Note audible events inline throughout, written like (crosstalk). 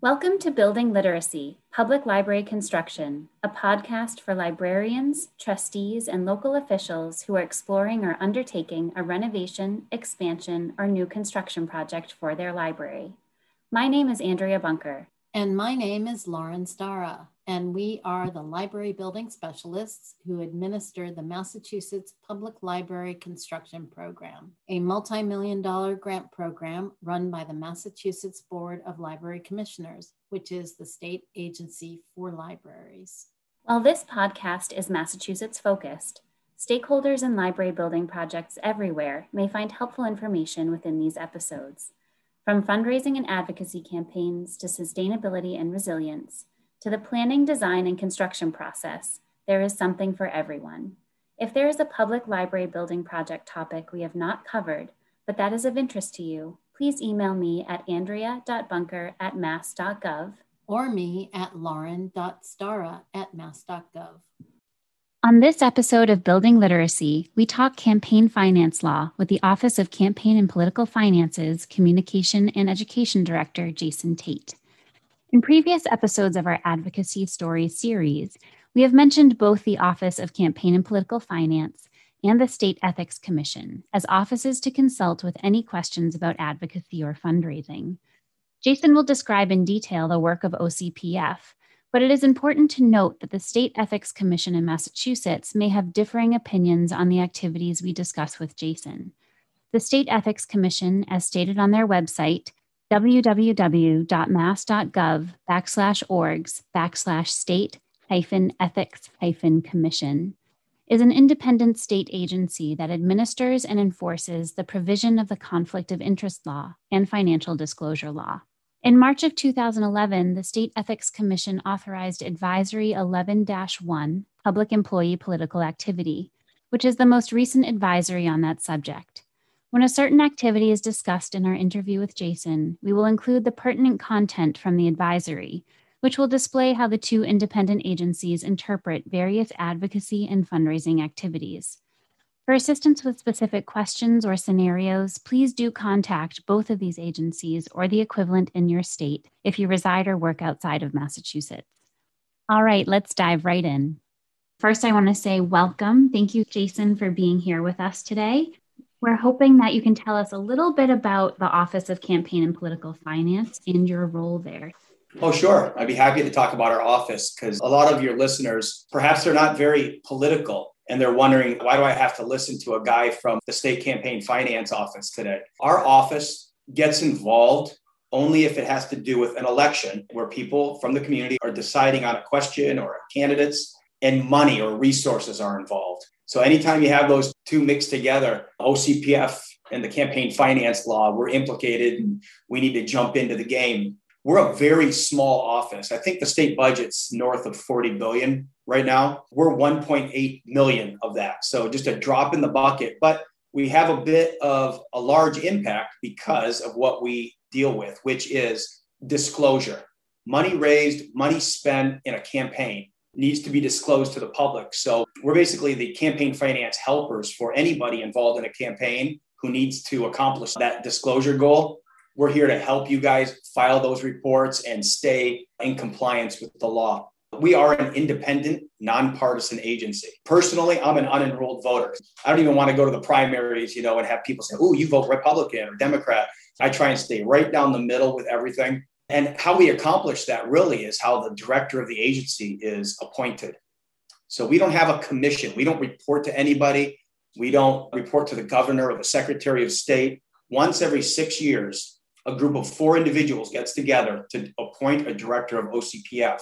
Welcome to Building Literacy, Public Library Construction, a podcast for librarians, trustees, and local officials who are exploring or undertaking a renovation, expansion, or new construction project for their library. My name is Andrea Bunker. And my name is Lauren Stara and we are the library building specialists who administer the Massachusetts Public Library Construction Program, a multi million dollar grant program run by the Massachusetts Board of Library Commissioners, which is the state agency for libraries. While this podcast is Massachusetts focused, stakeholders in library building projects everywhere may find helpful information within these episodes. From fundraising and advocacy campaigns to sustainability and resilience, to the planning, design, and construction process, there is something for everyone. If there is a public library building project topic we have not covered, but that is of interest to you, please email me at andrea.bunker at mass.gov or me at lauren.stara at mass.gov. On this episode of Building Literacy, we talk campaign finance law with the Office of Campaign and Political Finances Communication and Education Director Jason Tait. In previous episodes of our Advocacy Stories series, we have mentioned both the Office of Campaign and Political Finance and the State Ethics Commission as offices to consult with any questions about advocacy or fundraising. Jason will describe in detail the work of OCPF, but it is important to note that the State Ethics Commission in Massachusetts may have differing opinions on the activities we discuss with Jason. The State Ethics Commission, as stated on their website, www.mass.gov backslash orgs backslash state hyphen ethics hyphen commission is an independent state agency that administers and enforces the provision of the conflict of interest law and financial disclosure law. In March of 2011, the State Ethics Commission authorized Advisory 11 1, Public Employee Political Activity, which is the most recent advisory on that subject. When a certain activity is discussed in our interview with Jason, we will include the pertinent content from the advisory, which will display how the two independent agencies interpret various advocacy and fundraising activities. For assistance with specific questions or scenarios, please do contact both of these agencies or the equivalent in your state if you reside or work outside of Massachusetts. All right, let's dive right in. First, I want to say welcome. Thank you, Jason, for being here with us today. We're hoping that you can tell us a little bit about the Office of Campaign and Political Finance and your role there. Oh, sure. I'd be happy to talk about our office because a lot of your listeners, perhaps they're not very political and they're wondering, why do I have to listen to a guy from the state campaign finance office today? Our office gets involved only if it has to do with an election where people from the community are deciding on a question or candidates and money or resources are involved. So anytime you have those two mixed together, OCPF and the campaign finance law, we're implicated and we need to jump into the game. We're a very small office. I think the state budget's north of 40 billion right now. We're 1.8 million of that. So just a drop in the bucket, but we have a bit of a large impact because of what we deal with, which is disclosure. Money raised, money spent in a campaign needs to be disclosed to the public. So we're basically the campaign finance helpers for anybody involved in a campaign who needs to accomplish that disclosure goal. We're here to help you guys file those reports and stay in compliance with the law. We are an independent, nonpartisan agency. Personally, I'm an unenrolled voter. I don't even want to go to the primaries, you know, and have people say, oh, you vote Republican or Democrat. I try and stay right down the middle with everything. And how we accomplish that really is how the director of the agency is appointed. So we don't have a commission. We don't report to anybody. We don't report to the governor or the secretary of state. Once every six years, a group of four individuals gets together to appoint a director of OCPF.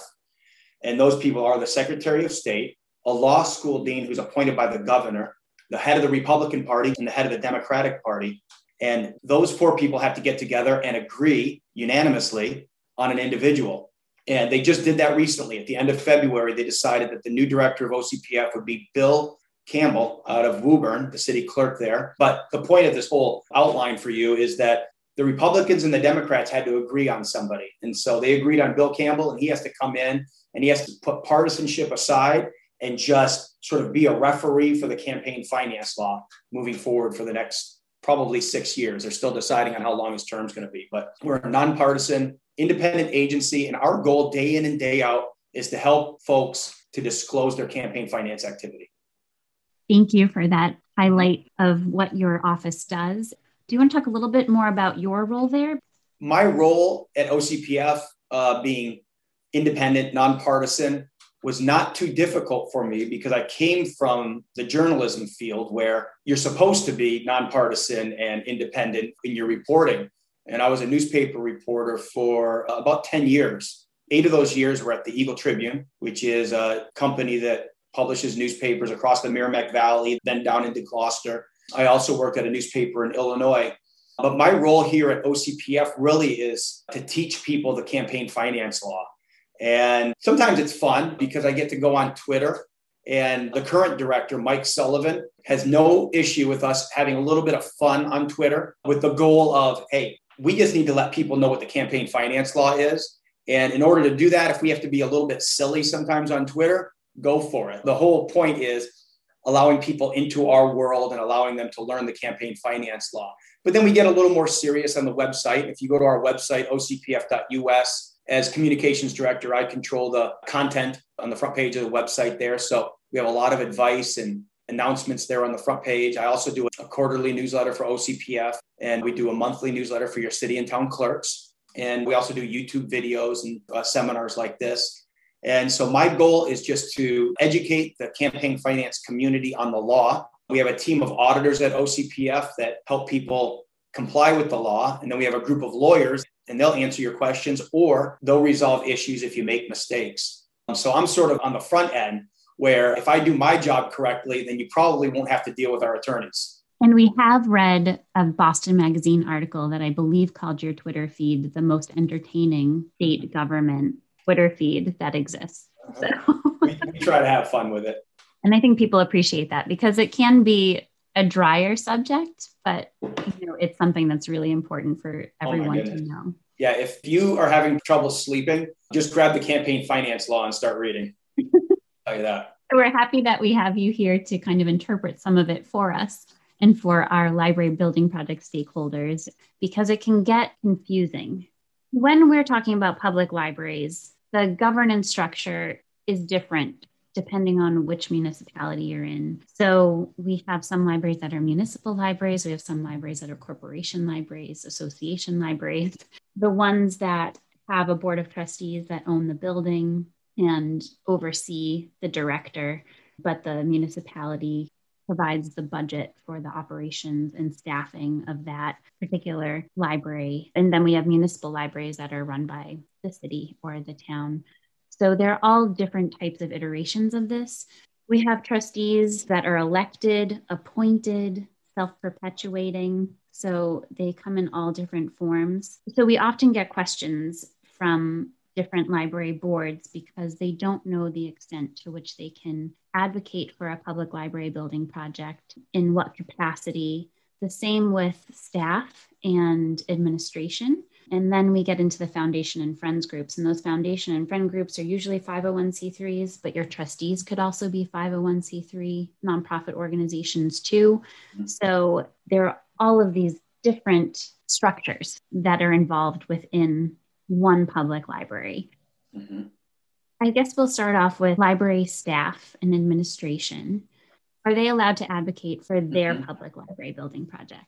And those people are the secretary of state, a law school dean who's appointed by the governor, the head of the Republican Party, and the head of the Democratic Party. And those four people have to get together and agree unanimously on an individual. And they just did that recently. At the end of February, they decided that the new director of OCPF would be Bill Campbell out of Woburn, the city clerk there. But the point of this whole outline for you is that the Republicans and the Democrats had to agree on somebody. And so they agreed on Bill Campbell, and he has to come in and he has to put partisanship aside and just sort of be a referee for the campaign finance law moving forward for the next probably six years. They're still deciding on how long his term is going to be, but we're a nonpartisan independent agency. And our goal day in and day out is to help folks to disclose their campaign finance activity. Thank you for that highlight of what your office does. Do you want to talk a little bit more about your role there? My role at OCPF, uh, being independent, nonpartisan, was not too difficult for me because I came from the journalism field where you're supposed to be nonpartisan and independent in your reporting. And I was a newspaper reporter for about 10 years. Eight of those years were at the Eagle Tribune, which is a company that publishes newspapers across the Merrimack Valley, then down into Gloucester. I also worked at a newspaper in Illinois. But my role here at OCPF really is to teach people the campaign finance law. And sometimes it's fun because I get to go on Twitter. And the current director, Mike Sullivan, has no issue with us having a little bit of fun on Twitter with the goal of, hey, we just need to let people know what the campaign finance law is. And in order to do that, if we have to be a little bit silly sometimes on Twitter, go for it. The whole point is allowing people into our world and allowing them to learn the campaign finance law. But then we get a little more serious on the website. If you go to our website, ocpf.us, as communications director, I control the content on the front page of the website there. So we have a lot of advice and announcements there on the front page. I also do a quarterly newsletter for OCPF, and we do a monthly newsletter for your city and town clerks. And we also do YouTube videos and uh, seminars like this. And so my goal is just to educate the campaign finance community on the law. We have a team of auditors at OCPF that help people comply with the law. And then we have a group of lawyers and they'll answer your questions or they'll resolve issues if you make mistakes. Um, so I'm sort of on the front end where if I do my job correctly, then you probably won't have to deal with our attorneys. And we have read a Boston Magazine article that I believe called your Twitter feed the most entertaining state government Twitter feed that exists. So. we, we try to have fun with it. And I think people appreciate that because it can be a drier subject, but you know, it's something that's really important for oh everyone oh to know. Yeah, if you are having trouble sleeping, just grab the campaign finance law and start reading. (laughs) tell you that. We're happy that we have you here to kind of interpret some of it for us and for our library building project stakeholders because it can get confusing. When we're talking about public libraries, the governance structure is different depending on which municipality you're in. So we have some libraries that are municipal libraries, we have some libraries that are corporation libraries, association libraries. The ones that have a board of trustees that own the building and oversee the director, but the municipality provides the budget for the operations and staffing of that particular library. And then we have municipal libraries that are run by the city or the town. So they're all different types of iterations of this. We have trustees that are elected, appointed, self perpetuating. So they come in all different forms. So we often get questions from different library boards because they don't know the extent to which they can advocate for a public library building project, in what capacity. The same with staff and administration. And then we get into the foundation and friends groups. And those foundation and friend groups are usually 501c3s, but your trustees could also be 501c3 nonprofit organizations too. Mm-hmm. So there are all of these different structures that are involved within one public library. Mm-hmm. I guess we'll start off with library staff and administration. Are they allowed to advocate for their mm-hmm. public library building project?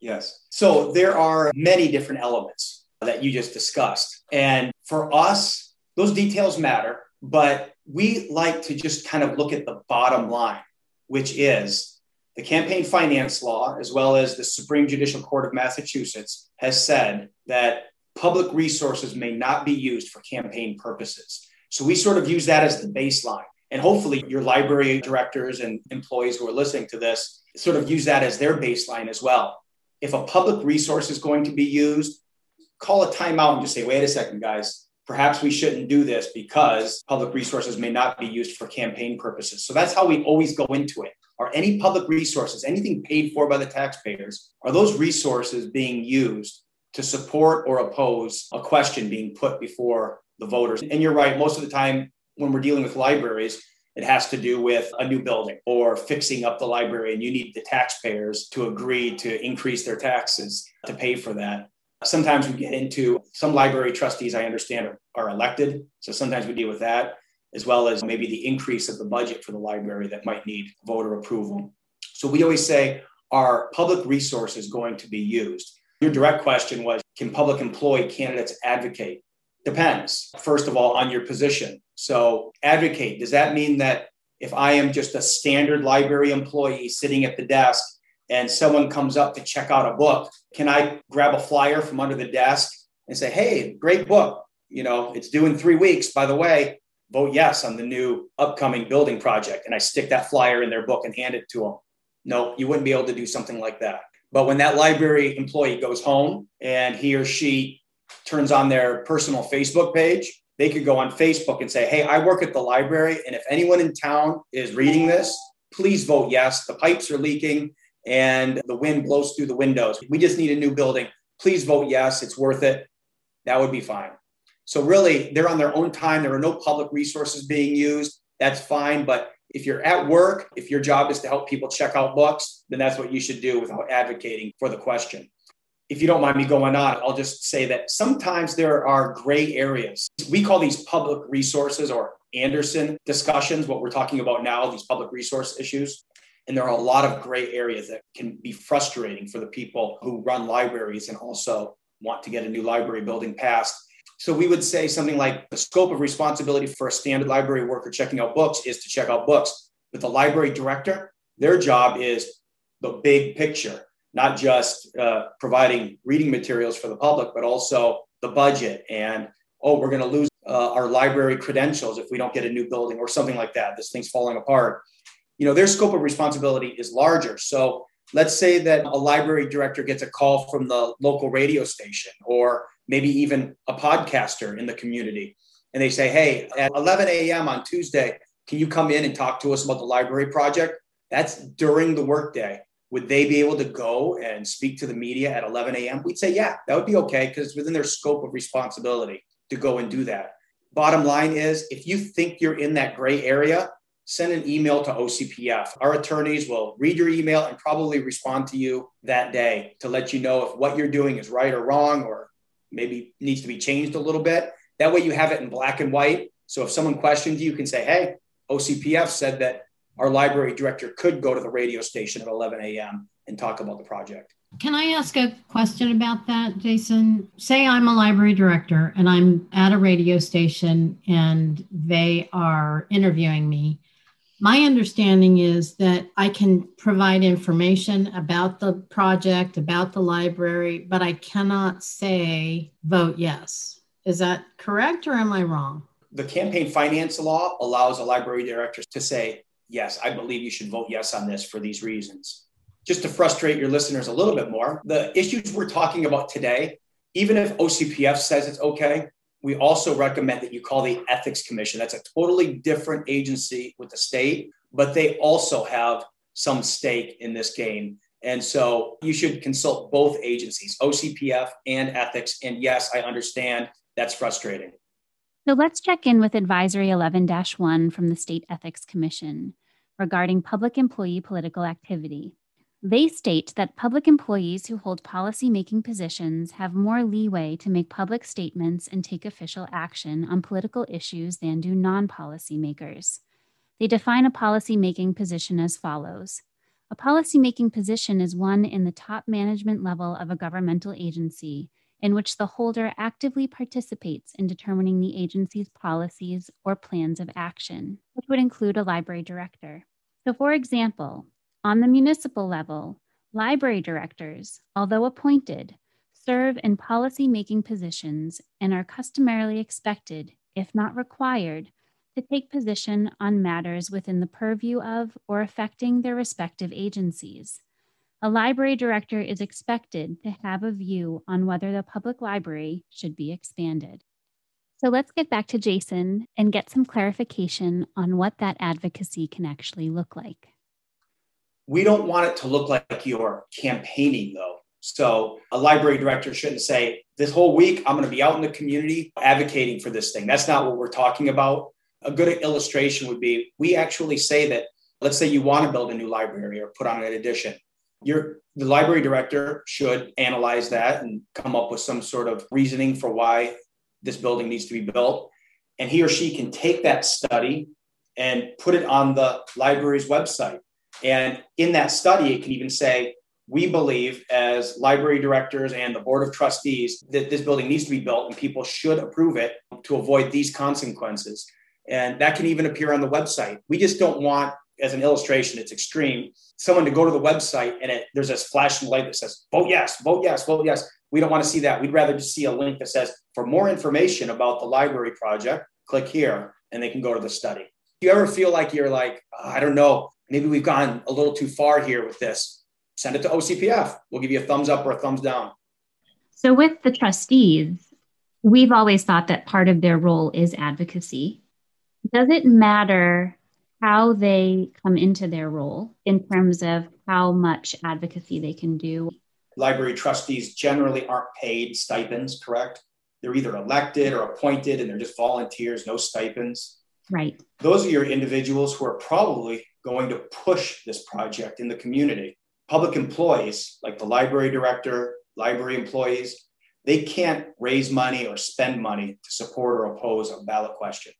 Yes. So there are many different elements that you just discussed. And for us, those details matter, but we like to just kind of look at the bottom line, which is the campaign finance law, as well as the Supreme Judicial Court of Massachusetts, has said that public resources may not be used for campaign purposes. So we sort of use that as the baseline. And hopefully, your library directors and employees who are listening to this sort of use that as their baseline as well. If a public resource is going to be used, call a timeout and just say, wait a second, guys, perhaps we shouldn't do this because public resources may not be used for campaign purposes. So that's how we always go into it. Are any public resources, anything paid for by the taxpayers, are those resources being used to support or oppose a question being put before the voters. And you're right, most of the time when we're dealing with libraries, it has to do with a new building or fixing up the library, and you need the taxpayers to agree to increase their taxes to pay for that. Sometimes we get into some library trustees, I understand, are, are elected. So sometimes we deal with that, as well as maybe the increase of the budget for the library that might need voter approval. So we always say, are public resources going to be used? Your direct question was Can public employee candidates advocate? Depends, first of all, on your position. So, advocate, does that mean that if I am just a standard library employee sitting at the desk and someone comes up to check out a book, can I grab a flyer from under the desk and say, hey, great book? You know, it's due in three weeks. By the way, vote yes on the new upcoming building project. And I stick that flyer in their book and hand it to them. No, you wouldn't be able to do something like that. But when that library employee goes home and he or she turns on their personal Facebook page, they could go on Facebook and say, Hey, I work at the library. And if anyone in town is reading this, please vote yes. The pipes are leaking and the wind blows through the windows. We just need a new building. Please vote yes. It's worth it. That would be fine. So, really, they're on their own time. There are no public resources being used. That's fine. But if you're at work, if your job is to help people check out books, then that's what you should do without advocating for the question. If you don't mind me going on, I'll just say that sometimes there are gray areas. We call these public resources or Anderson discussions, what we're talking about now, these public resource issues. And there are a lot of gray areas that can be frustrating for the people who run libraries and also want to get a new library building passed so we would say something like the scope of responsibility for a standard library worker checking out books is to check out books. But the library director, their job is the big picture, not just uh, providing reading materials for the public, but also the budget and, oh, we're going to lose uh, our library credentials if we don't get a new building or something like that. This thing's falling apart. You know, their scope of responsibility is larger. So let's say that a library director gets a call from the local radio station or maybe even a podcaster in the community. And they say, hey, at 11 a.m. on Tuesday, can you come in and talk to us about the library project? That's during the workday. Would they be able to go and speak to the media at 11 a.m.? We'd say, yeah, that would be okay because within their scope of responsibility to go and do that. Bottom line is, if you think you're in that gray area, send an email to OCPF. Our attorneys will read your email and probably respond to you that day to let you know if what you're doing is right or wrong or maybe needs to be changed a little bit. That way you have it in black and white. So if someone questions you, you can say, hey, OCPF said that our library director could go to the radio station at 11 a.m. and talk about the project. Can I ask a question about that, Jason? Say I'm a library director and I'm at a radio station and they are interviewing me my understanding is that I can provide information about the project, about the library, but I cannot say vote yes. Is that correct or am I wrong? The campaign finance law allows a library director to say, yes, I believe you should vote yes on this for these reasons. Just to frustrate your listeners a little bit more, the issues we're talking about today, even if OCPF says it's okay, we also recommend that you call the Ethics Commission. That's a totally different agency with the state, but they also have some stake in this game. And so you should consult both agencies, OCPF and ethics. And yes, I understand that's frustrating. So let's check in with Advisory 11 1 from the State Ethics Commission regarding public employee political activity. They state that public employees who hold policy-making positions have more leeway to make public statements and take official action on political issues than do non policymakers. They define a policy-making position as follows A policy-making position is one in the top management level of a governmental agency in which the holder actively participates in determining the agency's policies or plans of action, which would include a library director. So, for example, on the municipal level, library directors, although appointed, serve in policy making positions and are customarily expected, if not required, to take position on matters within the purview of or affecting their respective agencies. A library director is expected to have a view on whether the public library should be expanded. So let's get back to Jason and get some clarification on what that advocacy can actually look like. We don't want it to look like you're campaigning, though. So a library director shouldn't say, This whole week, I'm going to be out in the community advocating for this thing. That's not what we're talking about. A good illustration would be we actually say that, let's say you want to build a new library or put on an addition. Your the library director should analyze that and come up with some sort of reasoning for why this building needs to be built. And he or she can take that study and put it on the library's website. And in that study, it can even say, we believe as library directors and the board of trustees that this building needs to be built and people should approve it to avoid these consequences. And that can even appear on the website. We just don't want, as an illustration, it's extreme, someone to go to the website and it, there's this flashing light that says, vote yes, vote yes, vote yes. We don't want to see that. We'd rather just see a link that says, for more information about the library project, click here and they can go to the study. Do you ever feel like you're like, oh, I don't know, maybe we've gone a little too far here with this? Send it to OCPF. We'll give you a thumbs up or a thumbs down. So, with the trustees, we've always thought that part of their role is advocacy. Does it matter how they come into their role in terms of how much advocacy they can do? Library trustees generally aren't paid stipends, correct? They're either elected or appointed and they're just volunteers, no stipends. Right. Those are your individuals who are probably going to push this project in the community. Public employees, like the library director, library employees, they can't raise money or spend money to support or oppose a ballot question.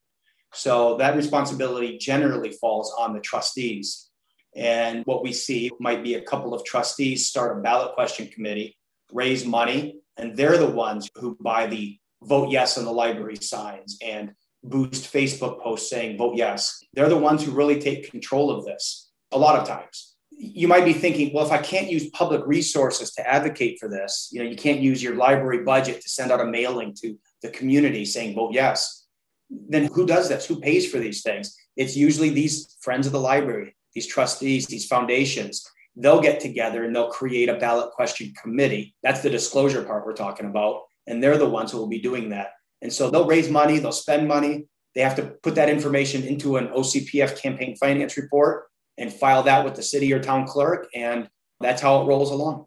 So that responsibility generally falls on the trustees. And what we see might be a couple of trustees start a ballot question committee, raise money, and they're the ones who buy the vote yes on the library signs and boost Facebook posts saying vote yes. They're the ones who really take control of this a lot of times. You might be thinking, well, if I can't use public resources to advocate for this, you know, you can't use your library budget to send out a mailing to the community saying vote yes. Then who does this? Who pays for these things? It's usually these friends of the library, these trustees, these foundations. They'll get together and they'll create a ballot question committee. That's the disclosure part we're talking about. And they're the ones who will be doing that. And so they'll raise money, they'll spend money. They have to put that information into an OCPF campaign finance report and file that with the city or town clerk. And that's how it rolls along.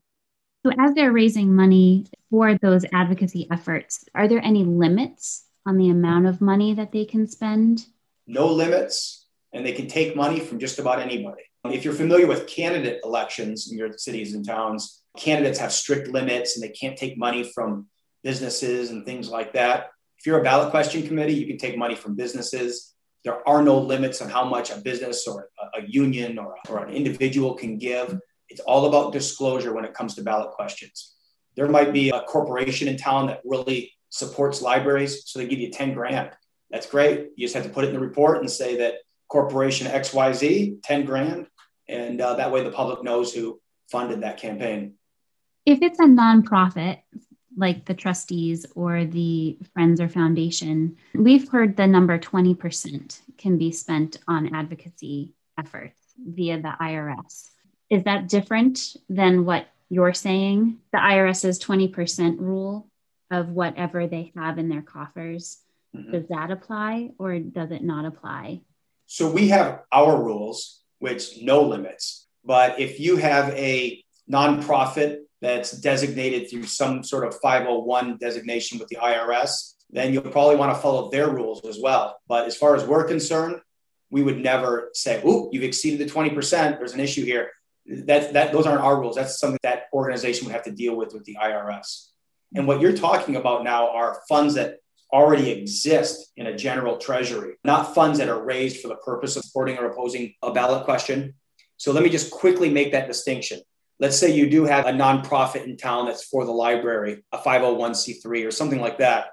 So, as they're raising money for those advocacy efforts, are there any limits on the amount of money that they can spend? No limits, and they can take money from just about anybody. If you're familiar with candidate elections in your cities and towns, candidates have strict limits and they can't take money from businesses and things like that. If you're a ballot question committee, you can take money from businesses. There are no limits on how much a business or a, union or, or an individual can give. It's all about disclosure when it comes to ballot questions. There might be a corporation in town that really supports libraries, so they give you 10 grand. That's great. You just have to put it in the report and say that corporation XYZ, 10 grand. And uh, that way the public knows who funded that campaign. If it's a nonprofit, like the trustees or the friends or foundation, we've heard the number 20% can be spent on advocacy efforts via the IRS. Is that different than what you're saying? The IRS's 20% rule of whatever they have in their coffers. Mm-hmm. Does that apply or does it not apply? So we have our rules, which no limits. But if you have a nonprofit that's designated through some sort of 501 designation with the IRS, then you'll probably want to follow their rules as well. But as far as we're concerned, we would never say, "Ooh, you've exceeded the 20%. There's an issue here." That that those aren't our rules. That's something that organization would have to deal with with the IRS. And what you're talking about now are funds that already exist in a general treasury, not funds that are raised for the purpose of supporting or opposing a ballot question. So let me just quickly make that distinction let's say you do have a nonprofit in town that's for the library, a 501c3 or something like that,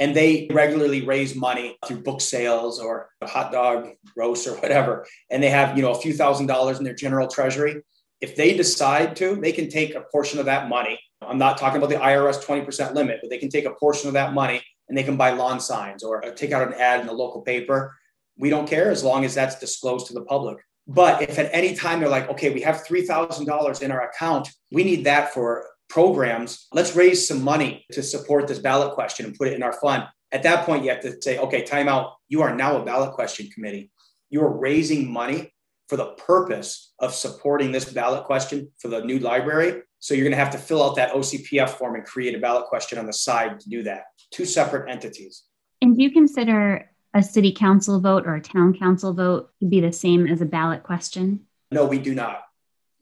and they regularly raise money through book sales or a hot dog roast or whatever, and they have, you know, a few thousand dollars in their general treasury. If they decide to, they can take a portion of that money. I'm not talking about the IRS 20% limit, but they can take a portion of that money and they can buy lawn signs or take out an ad in the local paper. We don't care as long as that's disclosed to the public. But if at any time they're like, okay, we have $3,000 in our account, we need that for programs. Let's raise some money to support this ballot question and put it in our fund. At that point, you have to say, okay, timeout. You are now a ballot question committee. You are raising money for the purpose of supporting this ballot question for the new library. So you're going to have to fill out that OCPF form and create a ballot question on the side to do that. Two separate entities. And do you consider a city council vote or a town council vote be the same as a ballot question? No, we do not.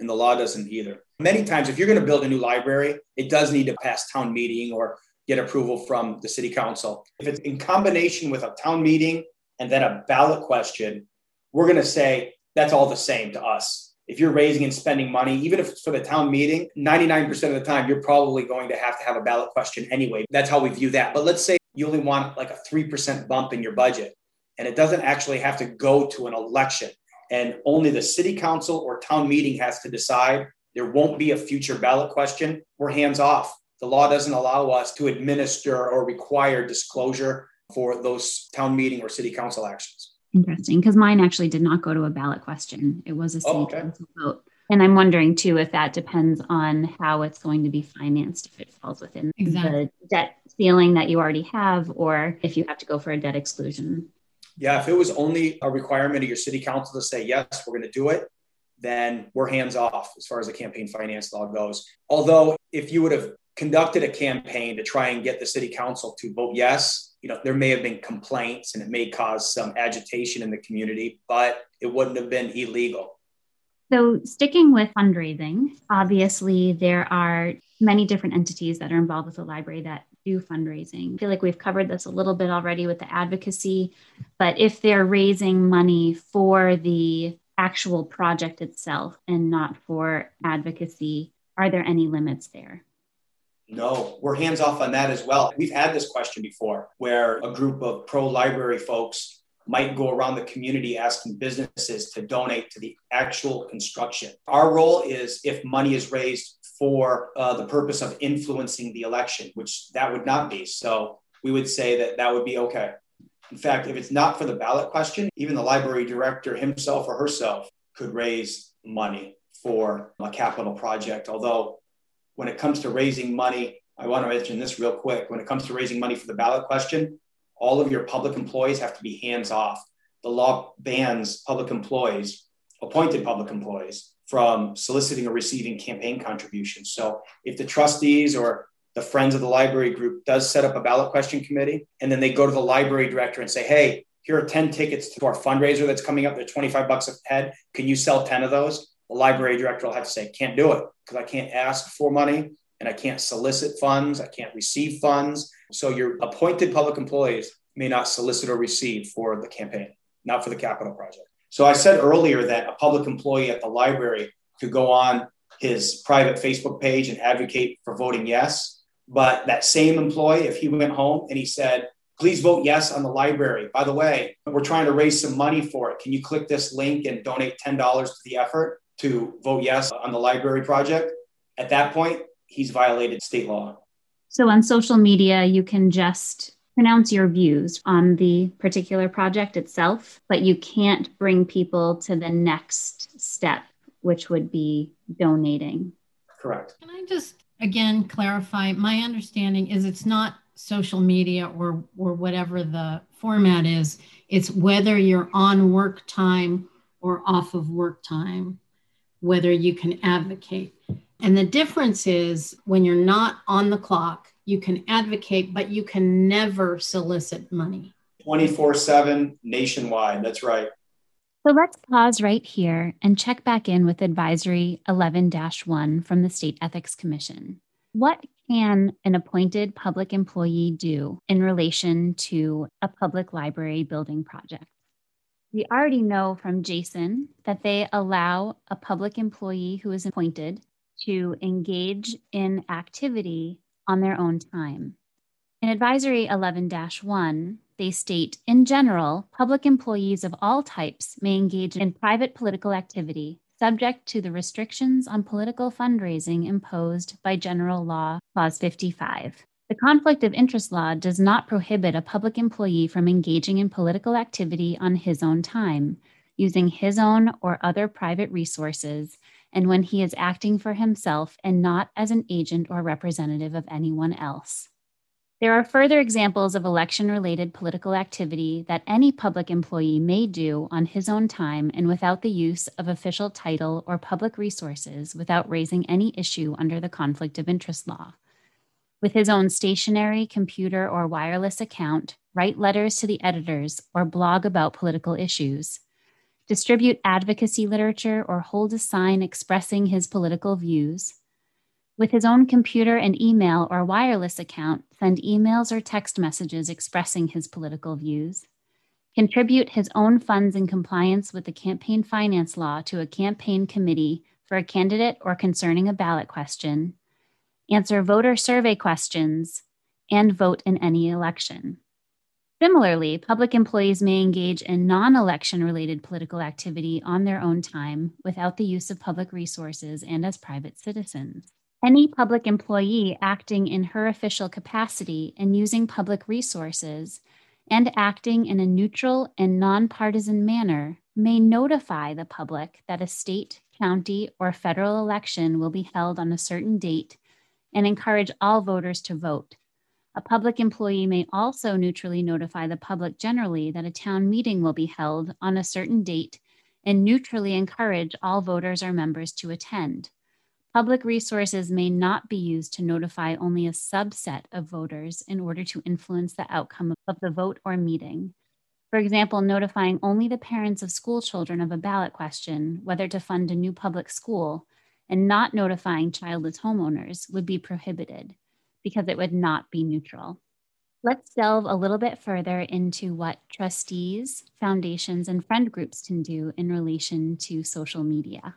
And the law doesn't either. Many times, if you're going to build a new library, it does need to pass town meeting or get approval from the city council. If it's in combination with a town meeting and then a ballot question, we're going to say that's all the same to us. If you're raising and spending money, even if it's for the town meeting, 99% of the time, you're probably going to have to have a ballot question anyway. That's how we view that. But let's say you only want like a 3% bump in your budget, and it doesn't actually have to go to an election. And only the city council or town meeting has to decide there won't be a future ballot question. We're hands off. The law doesn't allow us to administer or require disclosure for those town meeting or city council actions. Interesting, because mine actually did not go to a ballot question. It was a city Oh, okay. council vote. And I'm wondering too if that depends on how it's going to be financed, if it falls within Exactly. the debt ceiling that you already have, or if you have to go for a debt exclusion. Yeah, if it was only a requirement of your city council to say, yes, we're going to do it, then we're hands off as far as the campaign finance law goes. Although, if you would have conducted a campaign to try and get the city council to vote yes, you know, there may have been complaints and it may cause some agitation in the community, but it wouldn't have been illegal. So, sticking with fundraising, obviously, there are many different entities that are involved with the library that do fundraising. I feel like we've covered this a little bit already with the advocacy, but if they're raising money for the actual project itself and not for advocacy, are there any limits there? No, we're hands off on that as well. We've had this question before where a group of pro library folks might go around the community asking businesses to donate to the actual construction. Our role is if money is raised for uh, the purpose of influencing the election, which that would not be. So we would say that that would be okay. In fact, if it's not for the ballot question, even the library director himself or herself could raise money for a capital project. Although, when it comes to raising money, I want to mention this real quick. When it comes to raising money for the ballot question, all of your public employees have to be hands off. The law bans public employees, appointed public employees, from soliciting or receiving campaign contributions. So if the trustees or the Friends of the Library group does set up a ballot question committee, and then they go to the library director and say, hey, here are 10 tickets to our fundraiser that's coming up. They're 25 bucks a head. Can you sell 10 of those? The library director will have to say, can't do it because I can't ask for money and I can't solicit funds. I can't receive funds. So your appointed public employees may not solicit or receive for the campaign, not for the capital project. So I said earlier that a public employee at the library could go on his private Facebook page and advocate for voting yes. But that same employee, if he went home and he said, please vote yes on the library. By the way, we're trying to raise some money for it. Can you click this link and donate $10 to the effort to vote yes on the library project? At that point, he's violated state law. So, on social media, you can just pronounce your views on the particular project itself, but you can't bring people to the next step, which would be donating. Correct. Can I just again clarify? My understanding is it's not social media or or whatever the format is. It's whether you're on work time or off of work time, whether you can advocate. And the difference is when you're not on the clock, you can advocate, but you can never solicit money. 24 7 nationwide. That's right. So let's pause right here and check back in with Advisory 11 1 from the State Ethics Commission. What can an appointed public employee do in relation to a public library building project? We already know from Jason that they allow a public employee who is appointed to engage in activity on their own time. In Advisory 11 1, they state In general, public employees of all types may engage in private political activity, subject to the restrictions on political fundraising imposed by General Law, Clause 55. The Conflict of Interest Law does not prohibit a public employee from engaging in political activity on his own time, using his own or other private resources, and when he is acting for himself and not as an agent or representative of anyone else. There are further examples of election related political activity that any public employee may do on his own time and without the use of official title or public resources without raising any issue under the Conflict of Interest Law. With his own stationary, computer, or wireless account, write letters to the editors or blog about political issues. Distribute advocacy literature, or hold a sign expressing his political views. With his own computer and email or wireless account, send emails or text messages expressing his political views. Contribute his own funds in compliance with the campaign finance law to a campaign committee for a candidate or concerning a ballot question. Answer voter survey questions and vote in any election. Similarly, public employees may engage in non election related political activity on their own time without the use of public resources and as private citizens. Any public employee acting in her official capacity and using public resources and acting in a neutral and nonpartisan manner may notify the public that a state, county, or federal election will be held on a certain date and encourage all voters to vote a public employee may also neutrally notify the public generally that a town meeting will be held on a certain date and neutrally encourage all voters or members to attend. Public resources may not be used to notify only a subset of voters in order to influence the outcome of the vote or meeting. For example, notifying only the parents of school children of a ballot question, whether to fund a new public school, and not notifying childless homeowners would be prohibited because it would not be neutral. Let's delve a little bit further into what trustees, foundations, and friend groups can do in relation to social media.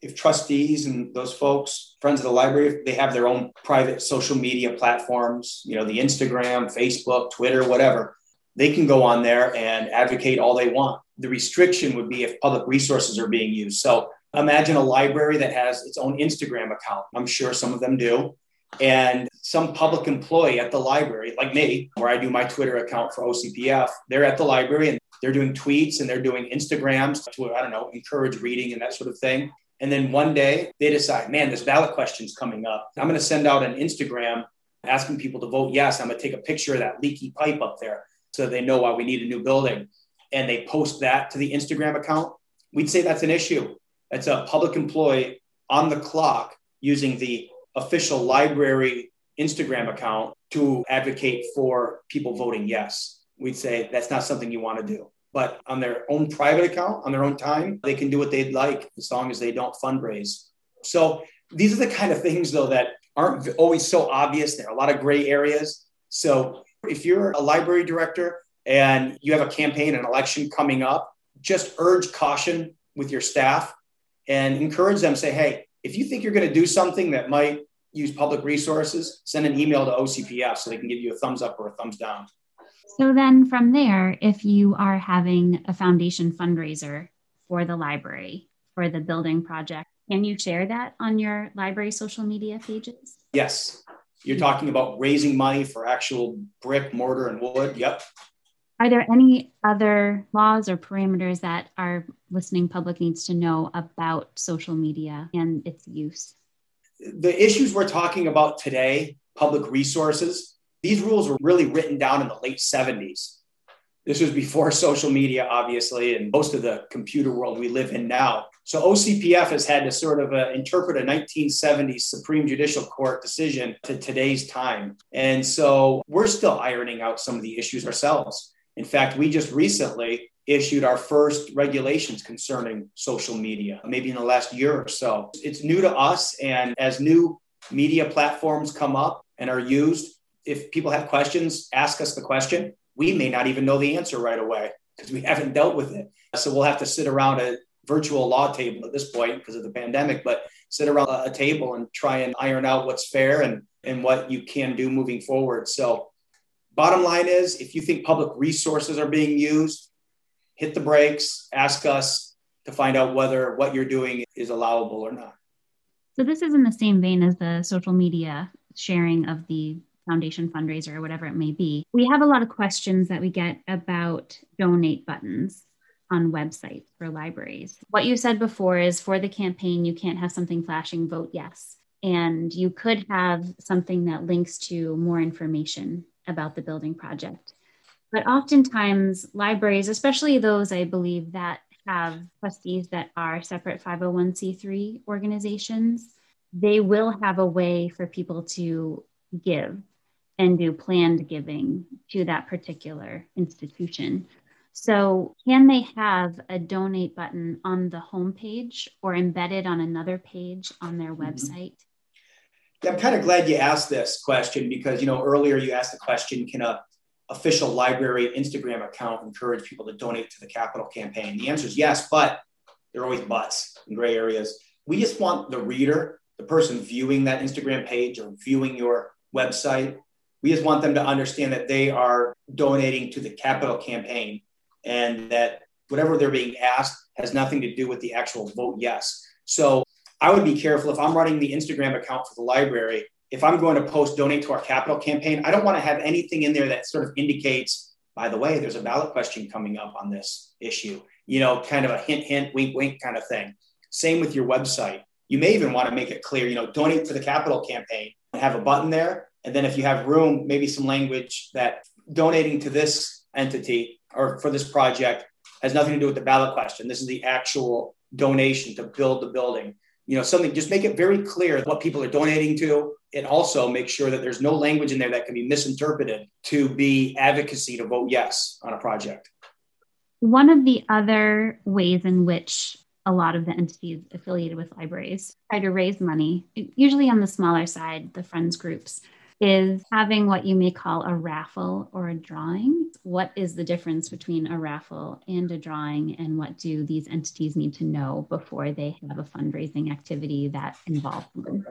If trustees and those folks, friends of the library, they have their own private social media platforms, you know, the Instagram, Facebook, Twitter, whatever, they can go on there and advocate all they want. The restriction would be if public resources are being used. So imagine a library that has its own Instagram account. I'm sure some of them do and some public employee at the library, like me, where I do my Twitter account for OCPF, they're at the library and they're doing tweets and they're doing Instagrams to, I don't know, encourage reading and that sort of thing. And then one day they decide, man, this ballot question's coming up. I'm going to send out an Instagram asking people to vote yes. I'm going to take a picture of that leaky pipe up there so they know why we need a new building. And they post that to the Instagram account. We'd say that's an issue. That's a public employee on the clock using the official library Instagram account to advocate for people voting yes. We'd say that's not something you want to do. But on their own private account, on their own time, they can do what they'd like as long as they don't fundraise. So these are the kind of things, though, that aren't always so obvious. There are a lot of gray areas. So if you're a library director and you have a campaign, an election coming up, just urge caution with your staff and encourage them, say, hey, if you think you're going to do something that might use public resources, send an email to OCPF so they can give you a thumbs up or a thumbs down. So then from there, if you are having a foundation fundraiser for the library, for the building project, can you share that on your library social media pages? Yes. You're talking about raising money for actual brick, mortar, and wood. Yep. Are there any other laws or parameters that our listening public needs to know about social media and its use? The issues we're talking about today, public resources, these rules were really written down in the late 70s. This was before (laughs) social media, obviously, and most of the computer world we live in now. So OCPF has had to sort of uh, interpret a 1970s Supreme Judicial Court decision to today's time. And so we're still ironing out some of the issues ourselves. In fact, we just recently issued our first regulations concerning social media, maybe in the last year or so. It's new to us. And as new media platforms come up and are used, if people have questions, ask us the question. We may not even know the answer right away because we (laughs) haven't dealt with it. So we'll have to sit around a virtual law table at this point because of the pandemic, but sit around a table and try and iron out what's fair and, and what you can do moving forward. So Bottom line is if you think public resources are being used, hit the brakes, ask us to find out whether what you're doing is allowable or not. So, this is in the same vein as the social media sharing of the foundation fundraiser or whatever it may be. We have a lot of questions that we get about donate buttons on websites for libraries. What you said before is for the campaign, you can't have something flashing vote yes. And you could have something that links to more information about the building project. But oftentimes, libraries, especially those I believe that have trustees that are separate 501c3 organizations, they will have a way for people to give and do planned giving to that particular institution. So, can they have a donate button on the homepage or embedded on another page on their mm-hmm. website? I'm kind of glad you asked this question because you know earlier you asked the question, can a official library Instagram account encourage people to donate to the capital campaign? The answer is yes, but there are always buts and gray areas. We just want the reader, the person viewing that Instagram page or viewing your website, we just want them to understand that they are donating to the capital campaign and that whatever they're being asked has nothing to do with the actual vote yes. So I would be careful if I'm running the Instagram account for the library. If I'm going to post donate to our capital campaign, I don't want to have anything in there that sort of indicates, by the way, there's a ballot question coming up on this issue, you know, kind of a hint, hint, wink, wink kind of thing. Same with your website. You may even want to make it clear, you know, donate to the capital campaign and have a button there. And then if you have room, maybe some language that donating to this entity or for this project has nothing to do with the ballot question. This is the actual donation to build the building. You know, something just make it very clear what people are donating to, and also make sure that there's no language in there that can be misinterpreted to be advocacy to vote yes on a project. One of the other ways in which a lot of the entities affiliated with libraries try to raise money, usually on the smaller side, the friends groups, is having what you may call a raffle or a drawing. What is the difference between a raffle and a drawing, and what do these entities need to know before they have a fundraising activity that involves them?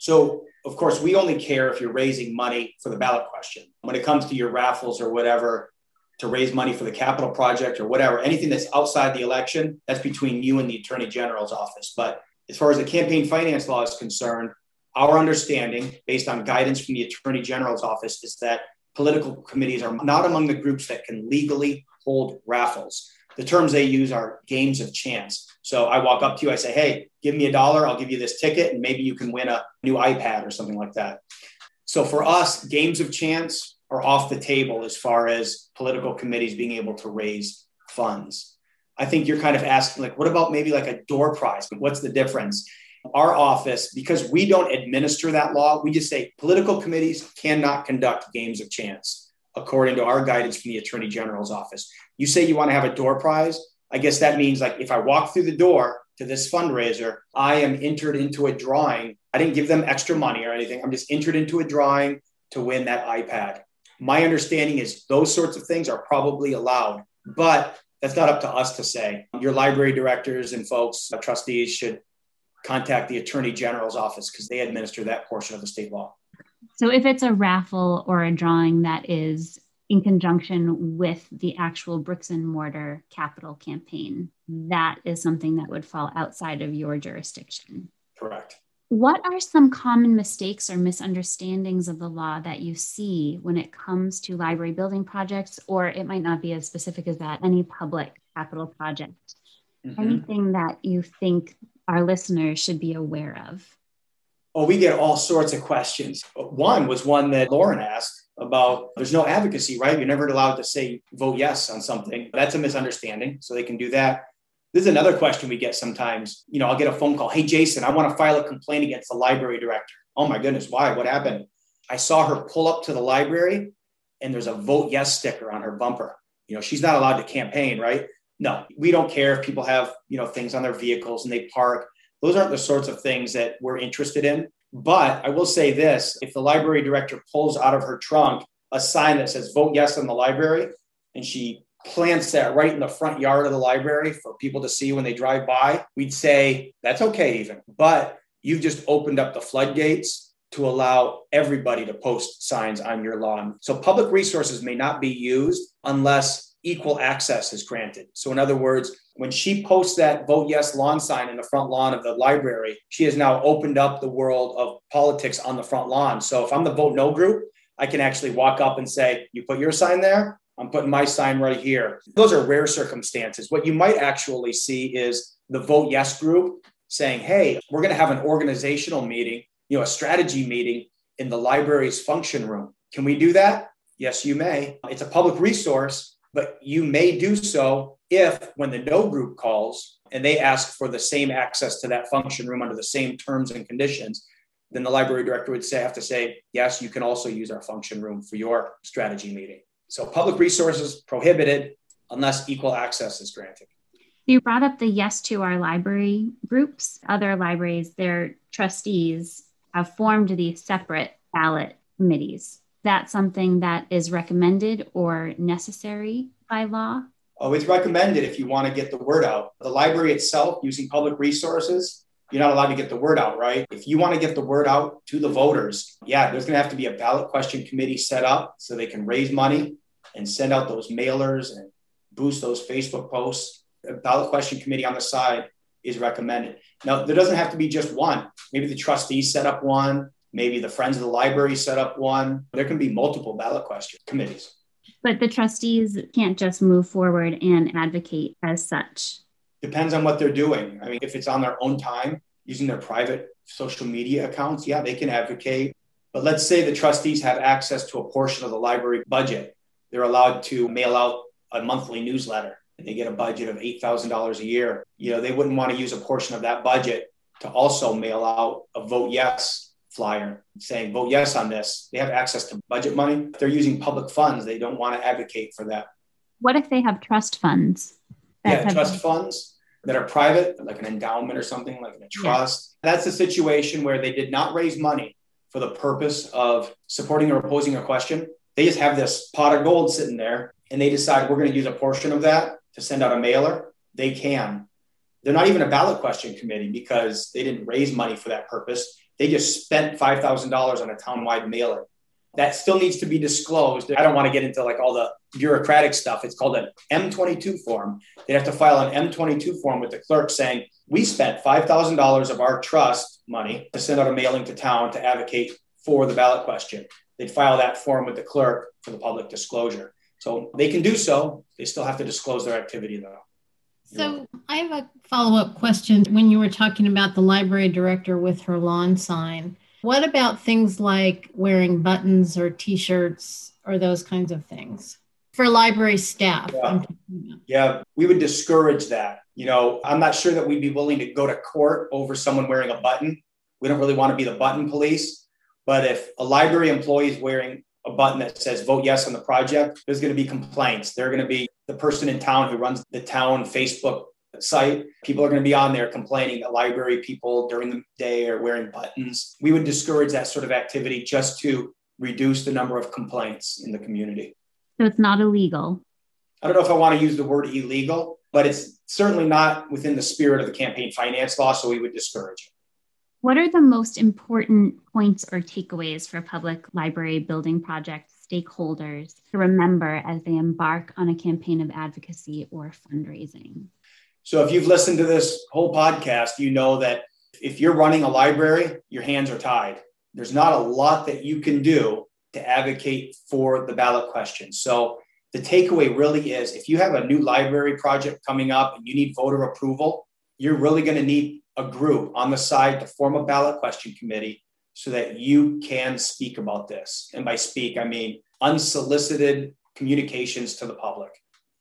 So, of course, we only care if you're raising money for the ballot question. When it comes to your raffles or whatever, to raise money for the capital project or whatever, anything that's outside the election, that's between you and the attorney general's office. But as far as the campaign finance law is concerned, our understanding, based on guidance from the Attorney General's office, is that political committees are not among the groups that can legally hold raffles. The terms they use are games of chance. So I walk up to you, I say, hey, give me a dollar, I'll give you this ticket, and maybe you can win a new iPad or something like that. So for us, games of chance are off the table as far as political committees being able to raise funds. I think you're kind of asking, like, what about maybe like a door prize? But what's the difference? Our office, because we don't administer that law, we just say political committees cannot conduct games of chance, according to our guidance from the Attorney General's office. You say you want to have a door prize. I guess that means like if I walk through the door to this fundraiser, I am entered into a drawing. I didn't give them extra money or anything. I'm just entered into a drawing to win that iPad. My understanding is those sorts of things are probably allowed, but that's not up to us to say. Your library directors and folks, uh, trustees should contact the attorney general's office because they administer that portion of the state law. So if it's a raffle or a drawing that is in conjunction with the actual bricks and mortar capital campaign, that is something that would fall outside of your jurisdiction. Correct. What are some common mistakes or misunderstandings of the law that you see when it comes to library building projects, or it might not be as specific as that, any public capital project? Mm-hmm. Anything that you think our listeners should be aware of? Oh, we get all sorts of questions. One was one that Lauren asked about there's no advocacy, right? You're never allowed to say vote yes on something. That's a misunderstanding. So they can do that. This is another question we get sometimes. You know, I'll get a phone call. Hey, Jason, I want to file a complaint against the library director. Oh my goodness, why? What happened? I saw her pull up to the library and there's a vote yes sticker on her bumper. You know, she's not allowed to campaign, right? No, we don't care if people have, you know, things on their vehicles and they park. Those aren't the sorts of things that we're interested in. But I will say this if the library director pulls out of her trunk a sign that says vote yes in the library, and she plants that right in the front yard of the library for people to see when they drive by, we'd say that's okay, even. But you've just opened up the floodgates to allow everybody to post signs on your lawn. So public resources may not be used unless equal access is granted. So, in other words, when she posts that vote yes lawn sign in the front lawn of the library, she has now opened up the world of politics on the front lawn. So, if I'm the vote no group, I can actually walk up and say, You put your sign there, I'm putting my sign right here. Those are rare circumstances. What you might actually see is the vote yes group saying, Hey, we're going to have an organizational meeting, you know, a strategy meeting in the library's function room. Can we do that? Yes, you may. It's a public resource but you may do so if, when the no group calls and they ask for the same access to that function room under the same terms and conditions, then the library director would say, have to say, yes, you can also use our function room for your strategy meeting. So public resources prohibited unless equal access is granted. You brought up the Yes to Our Library groups. Other libraries, their trustees have formed these separate ballot committees. That's something that is recommended or necessary by law? Oh, it's recommended if you want to get the word out. The library itself, using public resources, you're not allowed to get the word out, right? If you want to get the word out to the voters, yeah, there's going to have to be a ballot question committee set up so they can raise money and send out those mailers and boost those Facebook posts. A ballot question committee on the side is recommended. Now, there doesn't have to be just one. Maybe the trustees set up one, maybe the Friends of the Library set up one. There can be multiple ballot question committees. But the trustees can't just move forward and advocate as such. Depends on what they're doing. I mean, if it's on their own time, using their private social media accounts, yeah, they can advocate. But let's say the trustees have access to a portion of the library budget. They're allowed to mail out a monthly newsletter and they get a budget of $8,000 a year. You know, they wouldn't want to use a portion of that budget to also mail out a vote yes flyer saying vote yes on this. They have access to budget money. If they're using public funds, they don't want to advocate for that. What if they have trust funds? Yeah, trust funds that are private, like an endowment or something, like a trust. Yeah. That's a situation where they did not raise money for the purpose of supporting or opposing a question. They just have this pot of gold sitting there and they decide we're going to use a portion of that to send out a mailer. They can. They're not even a ballot question committee because they didn't raise money for that purpose. They just spent $5,000 on a town-wide mailer. That still needs to be disclosed. I don't want to get into like all the bureaucratic stuff. It's called an M22 form. They'd have to file an M22 form with the clerk saying, we spent $5,000 of our trust money to send out a mailing to town to advocate for the ballot question. They'd file that form with the clerk for the public disclosure. So they can do so. They still have to disclose their activity though. So I have a follow up question. When you were talking about the library director with her lawn sign, what about things like wearing buttons or t shirts or those kinds of things for library staff? Yeah. yeah, we would discourage that. You know, I'm not sure that we'd be willing to go to court over someone wearing a button. We don't really want to be the button police. But if a library employee is wearing a button that says vote yes on the project, there's going to be complaints. There are going to be the person in town who runs the town Facebook site. People are going to be on there complaining that library people during the day are wearing buttons. We would discourage that sort of activity just to reduce the number of complaints in the community. So it's not illegal. I don't know if I want to use the word illegal, but it's certainly not within the spirit of the campaign finance law, so we would discourage it. What are the most important points or takeaways for public library building project stakeholders to remember as they embark on a campaign of advocacy or fundraising? So, if you've listened to this whole podcast, you know that if you're running a library, your hands are tied. There's not a lot that you can do to advocate for the ballot question. So, the takeaway really is if you have a new library project coming up and you need voter approval, you're really going to need a group on the side to form a ballot question committee so that you can speak about this. And by speak, I mean unsolicited communications to the public.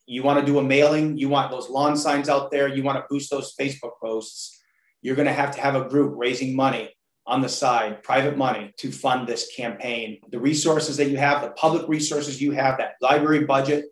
You want to do a mailing, you want those lawn signs out there, you want to boost those Facebook posts. You're going to have to have a group raising money on the side, private money to fund this campaign. The resources that you have, the public resources you have, that library budget,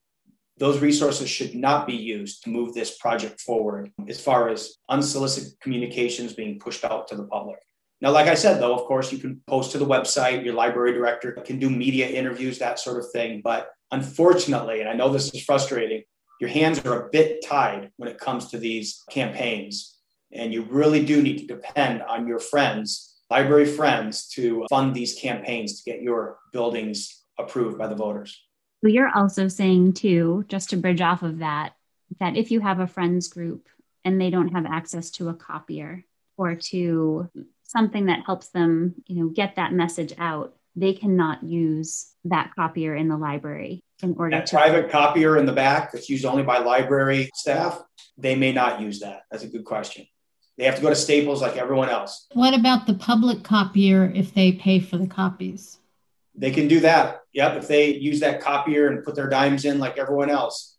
those resources should not be used to move this project forward as far as unsolicited communications being pushed out to the public. Now, like I said, though, of course, you can post to the website, your library director can do media interviews, that sort of thing. But unfortunately, and I know this is frustrating, your hands are a bit tied when it comes to these campaigns. And you really do need to depend on your friends, library friends, to fund these campaigns to get your buildings approved by the voters. You're also saying, too, just to bridge off of that, that if you have a friends group and they don't have access to a copier or to something that helps them, you know, get that message out, they cannot use that copier in the library in order that to private copier in the back that's used only by library staff. They may not use that. That's a good question. They have to go to Staples like everyone else. What about the public copier if they pay for the copies? They can do that. Yep. If they use that copier and put their dimes in like everyone else.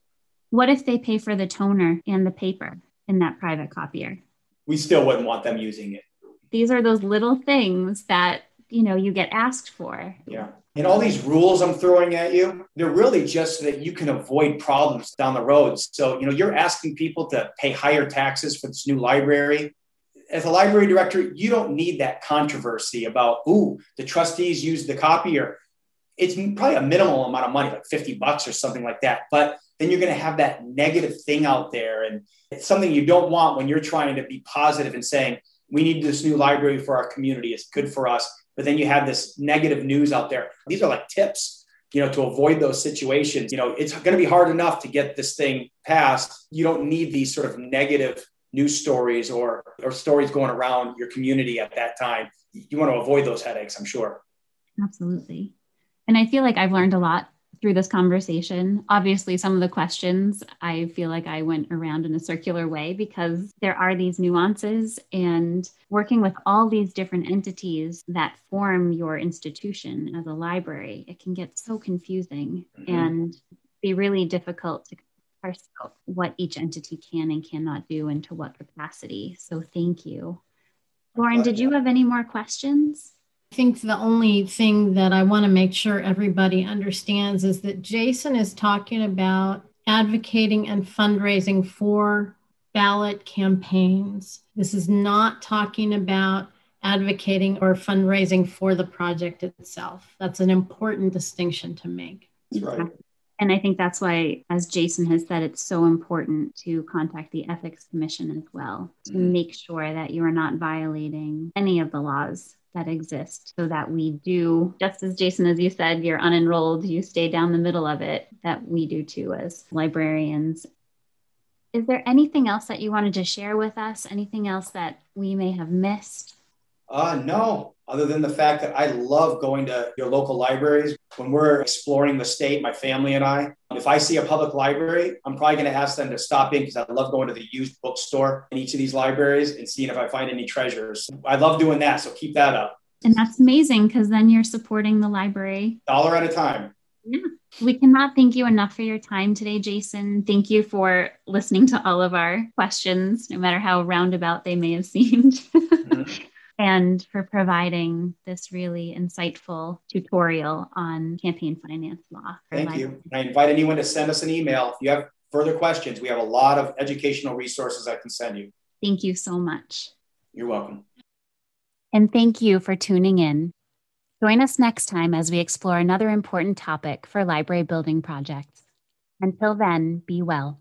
What if they pay for the toner and the paper in that private copier? We still wouldn't want them using it. These are those little things that, you know, you get asked for. Yeah. And all these rules I'm throwing at you, they're really just so that you can avoid problems down the road. So, you know, you're asking people to pay higher taxes for this new library. As a library director, you don't need that controversy about, ooh, the trustees used the copier. It's probably a minimal amount of money, like 50 bucks or something like that. But then you're going to have that negative thing out there. And it's something you don't want when you're trying to be positive and saying, we need this new library for our community. It's good for us but then you have this negative news out there. These are like tips, you know, to avoid those situations. You know, it's going to be hard enough to get this thing passed. You don't need these sort of negative news stories or or stories going around your community at that time. You want to avoid those headaches, I'm sure. Absolutely. And I feel like I've learned a lot through this conversation. Obviously, some of the questions I feel like I went around in a circular way because there are these nuances and working with all these different entities that form your institution as a library, it can get so confusing mm-hmm. and be really difficult to parse out what each entity can and cannot do and to what capacity. So, thank you. Lauren, did you have any more questions? I think the only thing that I want to make sure everybody understands is that Jason is talking about advocating and fundraising for ballot campaigns. This is not talking about advocating or fundraising for the project itself. That's an important distinction to make. That's right. And I think that's why, as Jason has said, it's so important to contact the Ethics Commission as well to mm-hmm. make sure that you are not violating any of the laws that exist so that we do, just as Jason, as you said, you're unenrolled, you stay down the middle of it, that we do too as librarians. Is there anything else that you wanted to share with us? Anything else that we may have missed? Uh, no, other than the fact that I love going to your local libraries. When we're exploring the state, my family and I, if I see a public library, I'm probably going to ask them to stop in because I love going to the used bookstore in each of these libraries and seeing if I find any treasures. I love doing that. So keep that up. And that's amazing because then you're supporting the library. Dollar at a time. Yeah. We cannot thank you enough for your time today, Jason. Thank you for listening to all of our questions, no matter how roundabout they may have seemed. Mm-hmm (laughs) and for providing this really insightful tutorial on campaign finance law. Thank you. I invite anyone to send us an email if you have further questions. We have a lot of educational resources I can send you. Thank you so much. You're welcome. And thank you for tuning in. Join us next time as we explore another important topic for library building projects. Until then, be well.